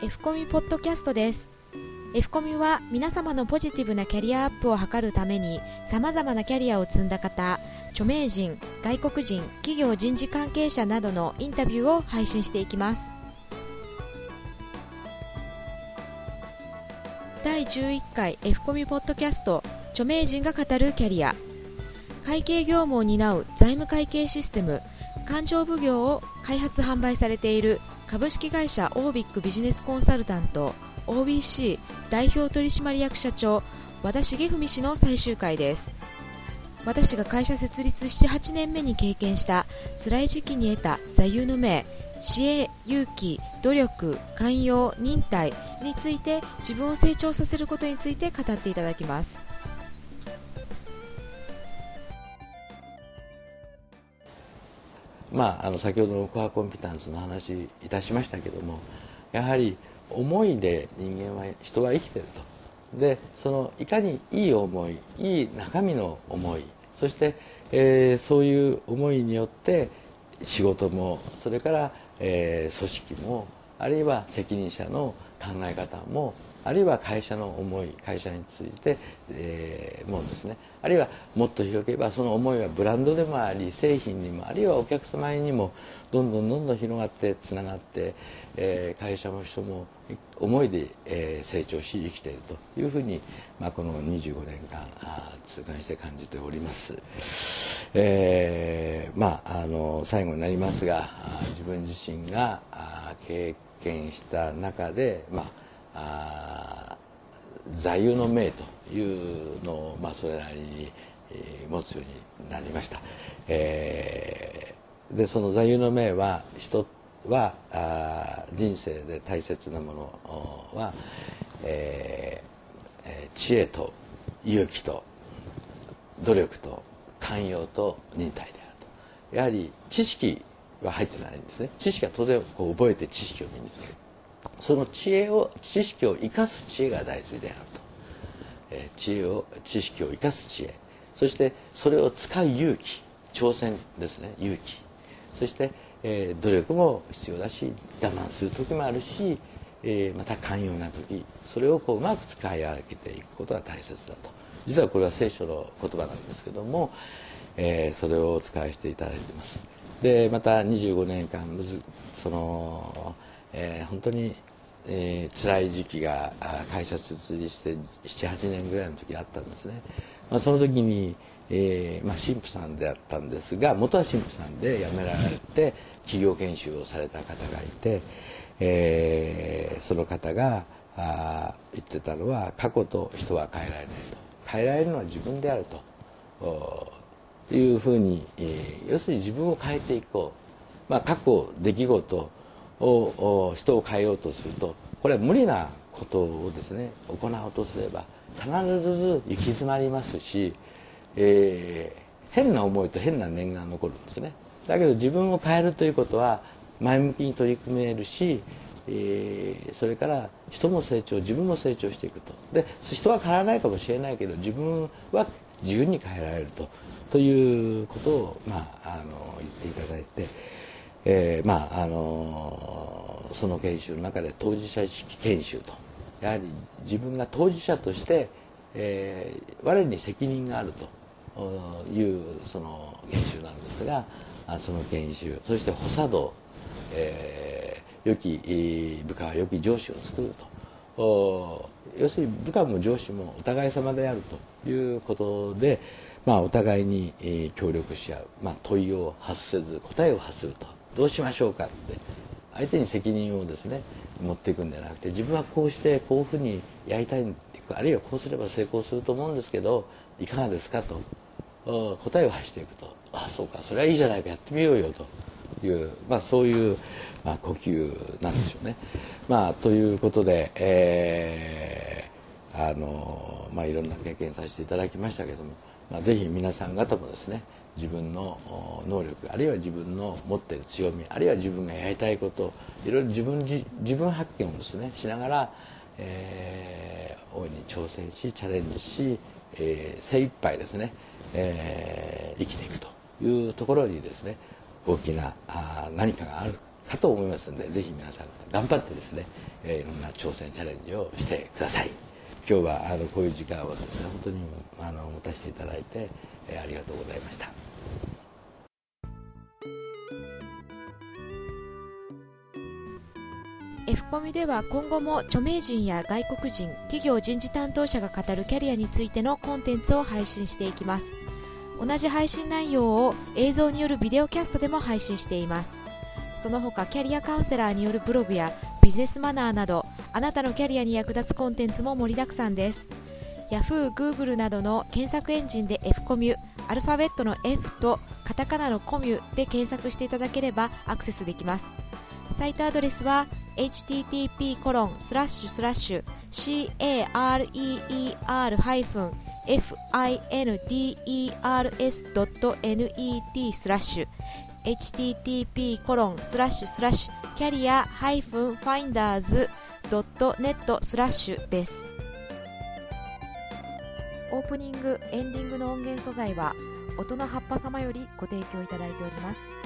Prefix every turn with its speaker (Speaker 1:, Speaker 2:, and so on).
Speaker 1: F コミポッドキャストです。F コミは皆様のポジティブなキャリアアップを図るためにさまざまなキャリアを積んだ方著名人外国人企業人事関係者などのインタビューを配信していきます。第11回 F コミポッドキャスト著名人が語るキャリア。会計業務を担う財務会計システム勘定奉行を開発販売されている株式会社オービックビジネスコンサルタント OBC 代表取締役社長和田重文氏の最終回です。私が会社設立78年目に経験した辛い時期に得た座右の銘知恵、勇気、努力、寛容、忍耐について自分を成長させることについて語っていただきます。
Speaker 2: まあ、あの先ほどのコアコンピタンスの話いたしましたけどもやはり思いで人間は人は生きてると。でそのいかにいい思いいい中身の思いそして、えー、そういう思いによって仕事もそれから、えー、組織もあるいは責任者の考え方もあるいは会社の思い会社について、えー、もうですね。あるいはもっと広ければその思いはブランドでもあり製品にもあるいはお客様にもどんどんどんどん広がってつながって、えー、会社も人も思いで、えー、成長し生きているというふうに、まあ、この25年間あ痛感して感じております、えー、まああの最後になりますが自分自身が経験した中でまああ座右の銘というのを、まあ、それなりに、えー、持つようになりました、えー、でその座右の銘は人はあ人生で大切なものは、えー、知恵と勇気と努力と寛容と忍耐であると。やはり知識は入ってないんですね。知識は当然こう覚えて知識を身につける。その知恵を知識を生かす知恵が大事であると、えー、知恵を知識を生かす知恵。そしてそれを使う勇気。挑戦ですね。勇気。そして、えー、努力も必要だし我慢する時もあるし、えー、また寛容な時それをこううまく使い分けていくことが大切だと。実はこれは聖書の言葉なんですけども、えー、それをお使いしていただいてます。でまた25年間その、えー、本当にえー、辛い時期が会社設立して78年ぐらいの時あったんですね、まあ、その時に、えーまあ、神父さんであったんですが元は神父さんで辞められて企業研修をされた方がいて、えー、その方があ言ってたのは過去と人は変えられないと。変えられるのは自分であると。いうふうに、えー、要するに自分を変えていこう、まあ、過去出来事を人を変えようとするとこれは無理なことをですね行おうとすれば必ず行き詰まりますし、えー、変な思いと変な念が残るんですね。だけど自分を変えるということは前向きに取り組めるし、えー、それから人も成長自分も成長していくと。で人は変わらないかもしれないけど自分は自由に変えられるとということを、まあ、あの言っていただいて。えー、まああの、その研修の中で当事者意識研修とやはり自分が当事者として、えー、我に責任があるというその研修なんですがその研修そして補佐道、えー、良き部下は良き上司を作ると要するに部下も上司もお互い様であるということで、まあ、お互いに、協力し合う、まあ、問いを発せず答えを発すると。どうしましょうかって。相手に責任をですね持っていくんじゃなくて自分はこうしてこういうふうにやりたいあるいはこうすれば成功すると思うんですけどいかがですかと。答えを発していくと。ああそうか。それはいいじゃないか。やってみようよという、まあ、そういう、まあ、呼吸なんでしょうね。まあ、ということで、えー、あのまあ、いろんな経験させていただきましたけども、まあ、ぜひ皆さん方もですね自分の能力あるいは自分の持っている強みあるいは自分がやりたいこといろいろ自分自分発見をですねしながら、えー、大いに挑戦しチャレンジし、えー、精一杯ですね、えー、生きていくというところにですね大きなあ何かがあるかと思いますのでぜひ皆さん頑張ってですね、えー、いろんな挑戦チャレンジをしてください。今日はあのこういう時間をですね本当にあの持たせていただいて、えー、ありがとうございました。
Speaker 1: F コミでは今後も著名人や外国人企業人事担当者が語るキャリアについてのコンテンツを配信していきます。同じ配信内容を映像によるビデオキャストでも配信しています。その他キャリアカウンセラーによるブログやビジネスマナーなどあなたのキャリアに役立つコンテンツも盛りだくさんです。Yahoo、Google などの検索エンジンで F コミュアルファベットの F とカタカナのコミュで検索していただければアクセスできます。サイトアドレスは http コロンスラッシュスラッシュ career-finders.net スラッシュ。Http コロンスラッシュスラッシュキャリア -finders.net スラッシュです。オープニングエンディングの音源素材は音の葉っぱ様よりご提供いただいております。